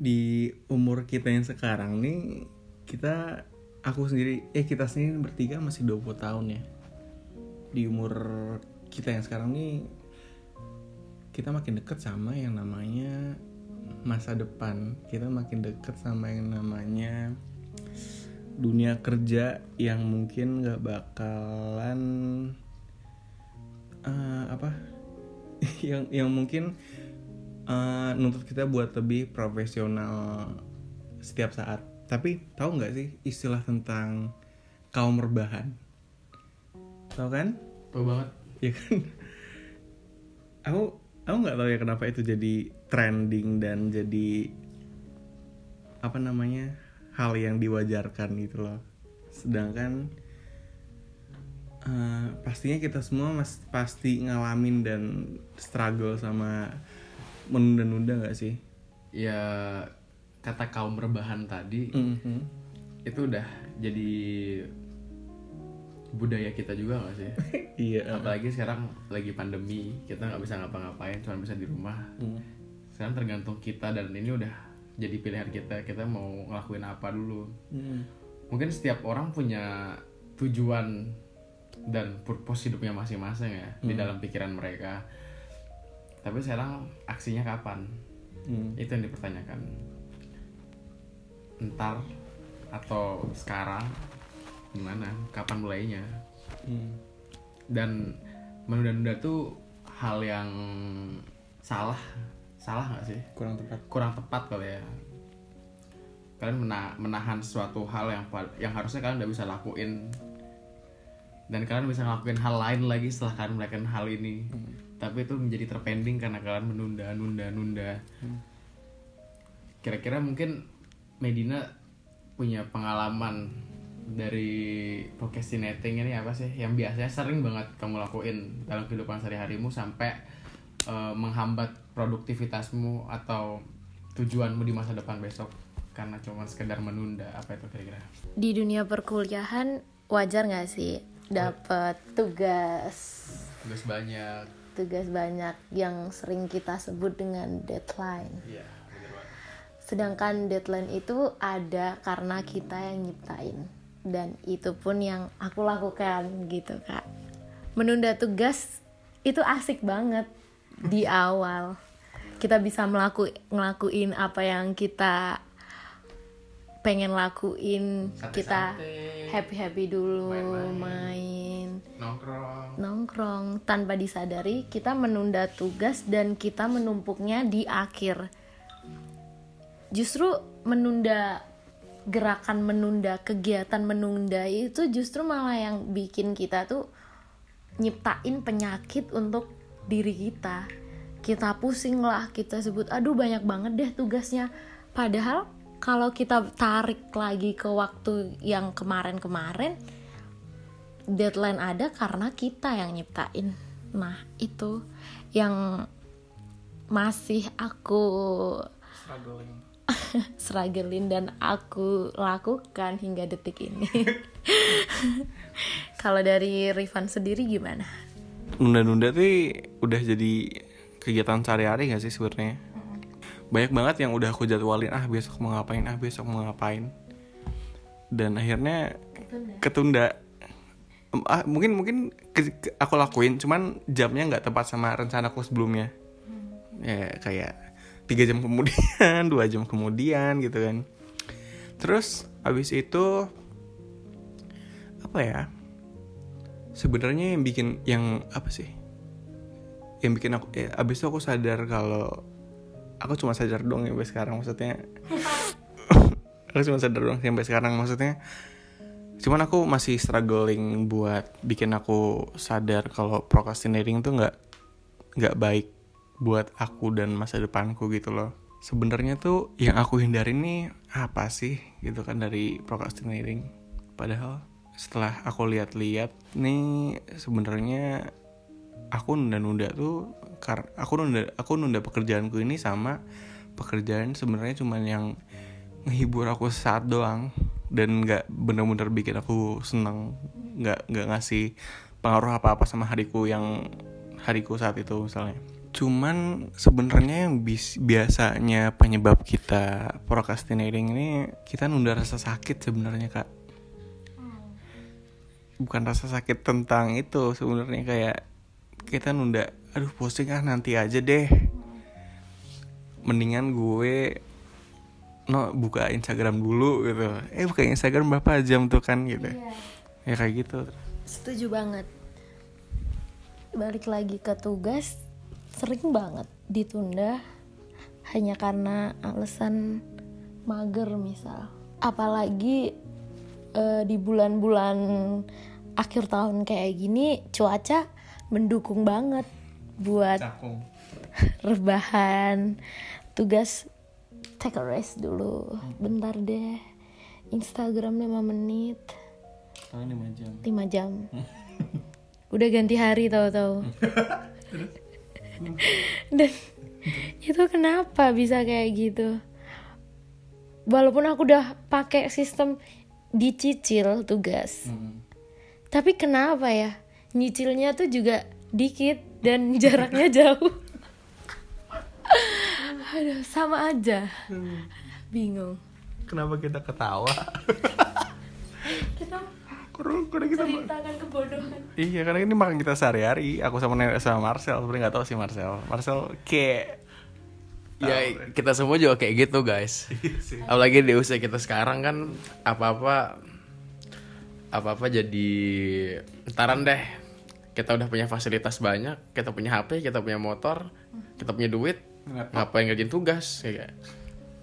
di umur kita yang sekarang nih kita aku sendiri eh kita sendiri bertiga masih 20 tahun ya. Di umur kita yang sekarang nih kita makin deket sama yang namanya masa depan. Kita makin deket sama yang namanya dunia kerja yang mungkin gak bakalan eh, apa? Yang yang mungkin eh, nuntut kita buat lebih profesional setiap saat. Tapi tahu nggak sih istilah tentang kaum rebahan? Tahu kan? Tau banget. ya kan? Aku aku nggak tahu ya kenapa itu jadi trending dan jadi apa namanya hal yang diwajarkan gitu loh. Sedangkan eh, pastinya kita semua mas pasti ngalamin dan struggle sama menunda-nunda nggak sih Ya kata kaum rebahan tadi Mhm. itu udah jadi budaya kita juga gak sih? iya Apalagi sekarang lagi pandemi, kita nggak bisa ngapa-ngapain, cuma bisa di rumah. Hmm. Sekarang tergantung kita dan ini udah jadi pilihan kita. Kita mau ngelakuin apa dulu. Mhm. Mungkin setiap orang punya tujuan dan purpose hidupnya masing-masing ya di dalam pikiran mereka. Tapi sekarang aksinya kapan? Hmm. Itu yang dipertanyakan. Ntar atau sekarang gimana? Kapan mulainya? Hmm. Dan menunda-nunda tuh hal yang salah, salah nggak sih? kurang tepat Kurang tepat kali ya. Kalian mena- menahan suatu hal yang yang harusnya kalian udah bisa lakuin dan kalian bisa ngelakuin hal lain lagi setelah kalian melakukan hal ini. Tapi itu menjadi terpending karena kalian menunda, nunda, nunda. Kira-kira mungkin Medina punya pengalaman dari procrastinating ini apa sih? Yang biasanya sering banget kamu lakuin dalam kehidupan sehari-harimu sampai eh, menghambat produktivitasmu atau tujuanmu di masa depan besok karena cuma sekedar menunda. Apa itu kira-kira? Di dunia perkuliahan wajar nggak sih dapat tugas? Tugas banyak tugas banyak yang sering kita sebut dengan deadline. iya Sedangkan deadline itu ada karena kita yang nyiptain dan itu pun yang aku lakukan gitu kak. Menunda tugas itu asik banget di awal. Kita bisa melaku ngelakuin apa yang kita pengen lakuin. Kita happy happy dulu Main-main. main nongkrong nongkrong tanpa disadari kita menunda tugas dan kita menumpuknya di akhir. Justru menunda gerakan menunda kegiatan menunda itu justru malah yang bikin kita tuh nyiptain penyakit untuk diri kita. Kita pusing lah kita sebut aduh banyak banget deh tugasnya. Padahal kalau kita tarik lagi ke waktu yang kemarin-kemarin deadline ada karena kita yang nyiptain. Nah, itu yang masih aku struggling. struggling dan aku lakukan hingga detik ini. Kalau dari Rifan sendiri gimana? nunda-nunda tuh udah jadi kegiatan sehari-hari gak sih sebenarnya? Banyak banget yang udah aku jadwalin ah besok mau ngapain? Ah besok mau ngapain? Dan akhirnya ketunda. Em, ah, mungkin mungkin ke- ke- aku lakuin cuman jamnya nggak tepat sama rencanaku sebelumnya. Ya kayak tiga jam kemudian dua jam kemudian gitu kan. Terus abis itu apa ya sebenarnya yang bikin yang apa sih yang bikin aku eh, abis itu aku sadar kalau aku cuma sadar dong sampai sekarang maksudnya. Aku cuma sadar dong sampai sekarang maksudnya cuman aku masih struggling buat bikin aku sadar kalau procrastinating tuh nggak nggak baik buat aku dan masa depanku gitu loh. Sebenarnya tuh yang aku hindari nih apa sih gitu kan dari procrastinating? Padahal setelah aku lihat-lihat nih sebenarnya aku nunda-nunda tuh karena aku nunda aku nunda pekerjaanku ini sama pekerjaan sebenarnya cuman yang ngehibur aku saat doang dan nggak bener-bener bikin aku seneng nggak nggak ngasih pengaruh apa-apa sama hariku yang hariku saat itu misalnya. Cuman sebenarnya yang bis- biasanya penyebab kita procrastinating ini kita nunda rasa sakit sebenarnya kak. Bukan rasa sakit tentang itu sebenarnya kayak kita nunda aduh posting ah nanti aja deh. Mendingan gue no buka Instagram dulu gitu. Eh buka Instagram berapa jam tuh kan gitu. Ya kayak gitu. Setuju banget. Balik lagi ke tugas, sering banget ditunda hanya karena alasan mager misal. Apalagi eh, di bulan-bulan akhir tahun kayak gini cuaca mendukung banget buat cakung. rebahan tugas take a rest dulu. Bentar deh. Instagram 5 menit. Tahun lima jam. 5 jam. Udah ganti hari tahu-tahu. Dan itu kenapa bisa kayak gitu? Walaupun aku udah pakai sistem dicicil tugas. Tapi kenapa ya? Nyicilnya tuh juga dikit dan jaraknya jauh aduh sama aja. Bingung. Kenapa kita ketawa? Kita kurang kurang kita ceritakan kebodohan. Iya karena ini makan kita sehari-hari. Aku sama nenek sama Marcel. Sebenarnya nggak tahu sih Marcel. Marcel kayak Ya kita semua juga kayak gitu guys. Apalagi di usia kita sekarang kan apa-apa apa-apa jadi entaran deh. Kita udah punya fasilitas banyak, kita punya HP, kita punya motor, kita punya duit, Laptop. ngapain ngerjain tugas kayak.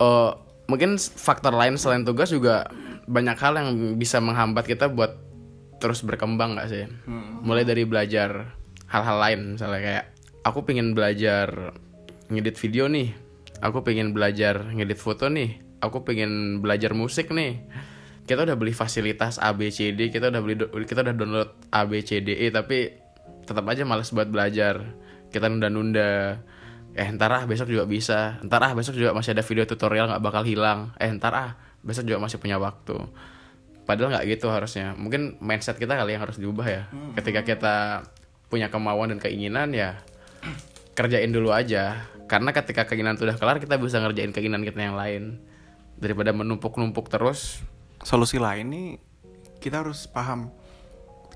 Oh, mungkin faktor lain selain tugas juga banyak hal yang bisa menghambat kita buat terus berkembang gak sih? Mulai dari belajar hal-hal lain misalnya kayak aku pengen belajar ngedit video nih. Aku pengen belajar ngedit foto nih. Aku pengen belajar musik nih. Kita udah beli fasilitas A B C D. Kita udah beli kita udah download A B C D E tapi tetap aja males buat belajar. Kita nunda-nunda eh ntar ah besok juga bisa. Ntar ah besok juga masih ada video tutorial nggak bakal hilang. Eh ntar ah besok juga masih punya waktu. Padahal nggak gitu harusnya. Mungkin mindset kita kali yang harus diubah ya. Ketika kita punya kemauan dan keinginan ya kerjain dulu aja. Karena ketika keinginan itu udah kelar kita bisa ngerjain keinginan kita yang lain. Daripada menumpuk-numpuk terus. Solusi lain nih kita harus paham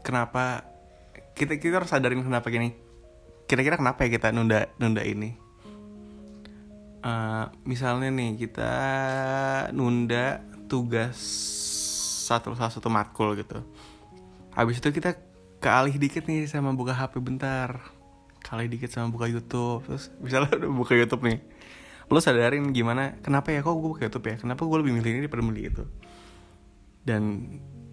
kenapa kita kita harus sadarin kenapa gini. Kira-kira kenapa ya kita nunda nunda ini Eh, misalnya nih kita nunda tugas satu satu matkul gitu. Habis itu kita kealih dikit nih sama buka HP bentar. Kealih dikit sama buka YouTube. Terus misalnya udah buka YouTube nih lo sadarin gimana kenapa ya kok gue buka YouTube ya? Kenapa gue lebih milih ini daripada milih itu? Dan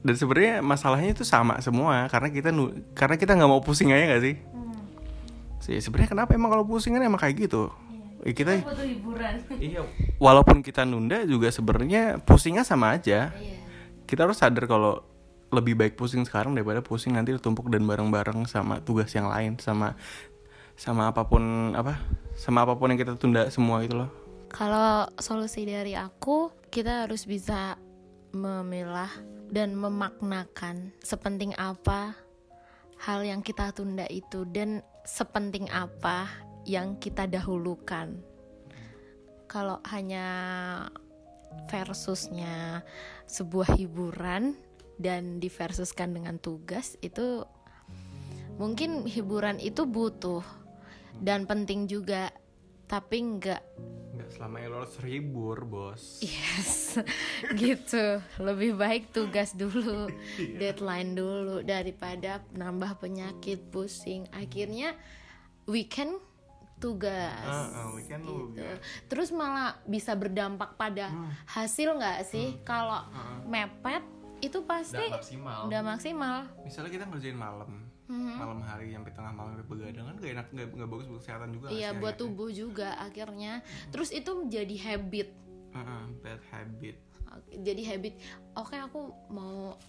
dan sebenarnya masalahnya itu sama semua karena kita karena kita nggak mau pusing aja gak sih? Sih sebenarnya kenapa emang kalau pusing kan emang kayak gitu Ya, kita butuh hiburan. Iya walaupun kita nunda juga sebenarnya pusingnya sama aja. Iya. Kita harus sadar kalau lebih baik pusing sekarang daripada pusing nanti ditumpuk dan bareng-bareng sama tugas yang lain sama sama apa pun apa sama apa pun yang kita tunda semua itu loh. Kalau solusi dari aku, kita harus bisa memilah dan memaknakan sepenting apa hal yang kita tunda itu dan sepenting apa yang kita dahulukan. Kalau hanya versusnya sebuah hiburan dan diversuskan dengan tugas itu mungkin hiburan itu butuh dan penting juga tapi nggak nggak selamanya lo harus ribur bos Yes, gitu. Lebih baik tugas dulu, deadline dulu daripada nambah penyakit, pusing. Akhirnya weekend tugas. Ah, ah, weekend lu gitu. Terus malah bisa berdampak pada hasil nggak sih? Kalau mepet itu pasti Nggak maksimal. udah maksimal. misalnya kita ngerjain malam malam hari sampai tengah malam sampai begadang kan gak enak gak, gak bagus buat kesehatan juga Iya, buat akhirnya? tubuh juga akhirnya. Terus itu menjadi habit. Ah, bad habit jadi habit oke aku mau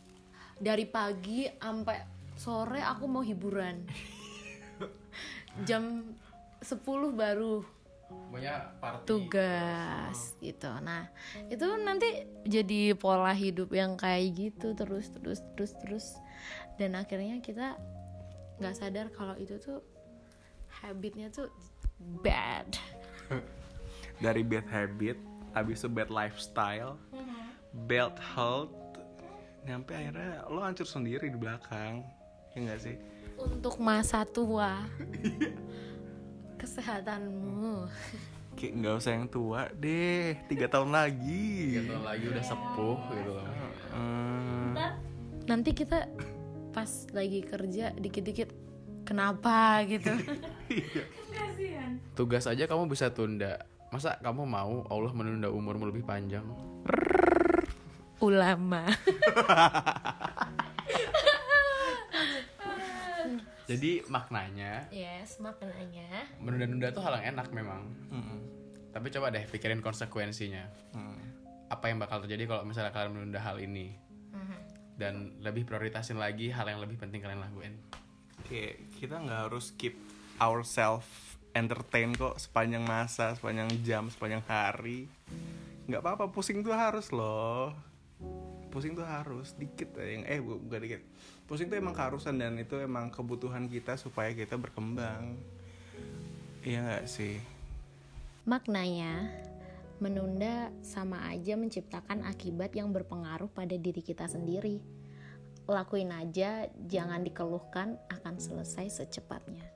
dari pagi sampai sore aku mau hiburan jam 10 baru pokoknya party. tugas gitu. Nah itu nanti jadi pola hidup yang kayak gitu terus terus terus terus. Dan akhirnya kita nggak sadar kalau itu tuh habitnya tuh bad. Dari bad habit abis itu bad lifestyle bad health nyampe akhirnya lo hancur sendiri di belakang. Ya nggak sih? Untuk masa tua kesehatanmu. Kayak nggak usah yang tua deh tiga tahun lagi. Gitu lagi udah sepuh gitu loh Hmm, nanti kita pas lagi kerja dikit-dikit kenapa? gitu. Tugas aja kamu bisa tunda. Masa kamu mau Allah menunda umurmu lebih panjang? Ulama jadi maknanya yes maknanya. menunda-nunda tuh hal yang enak memang. Mm-mm, tapi coba deh pikirin konsekuensinya. Mm. apa yang bakal terjadi kalau misalnya kalian menunda hal ini? Dan lebih prioritasin lagi hal yang lebih penting kalian lakuin. Kayak kita nggak harus keep ourselves entertain kok sepanjang masa sepanjang jam sepanjang hari. Nggak apa-apa pusing tuh harus loh. Pusing tuh harus dikit aja. Yang eh bu- bukan dikit pusing tuh emang keharusan dan itu emang kebutuhan kita supaya kita berkembang. Iya nggak sih? Maknanya menunda sama aja menciptakan akibat yang berpengaruh pada diri kita sendiri. Lakuin aja jangan dikeluhkan akan selesai secepatnya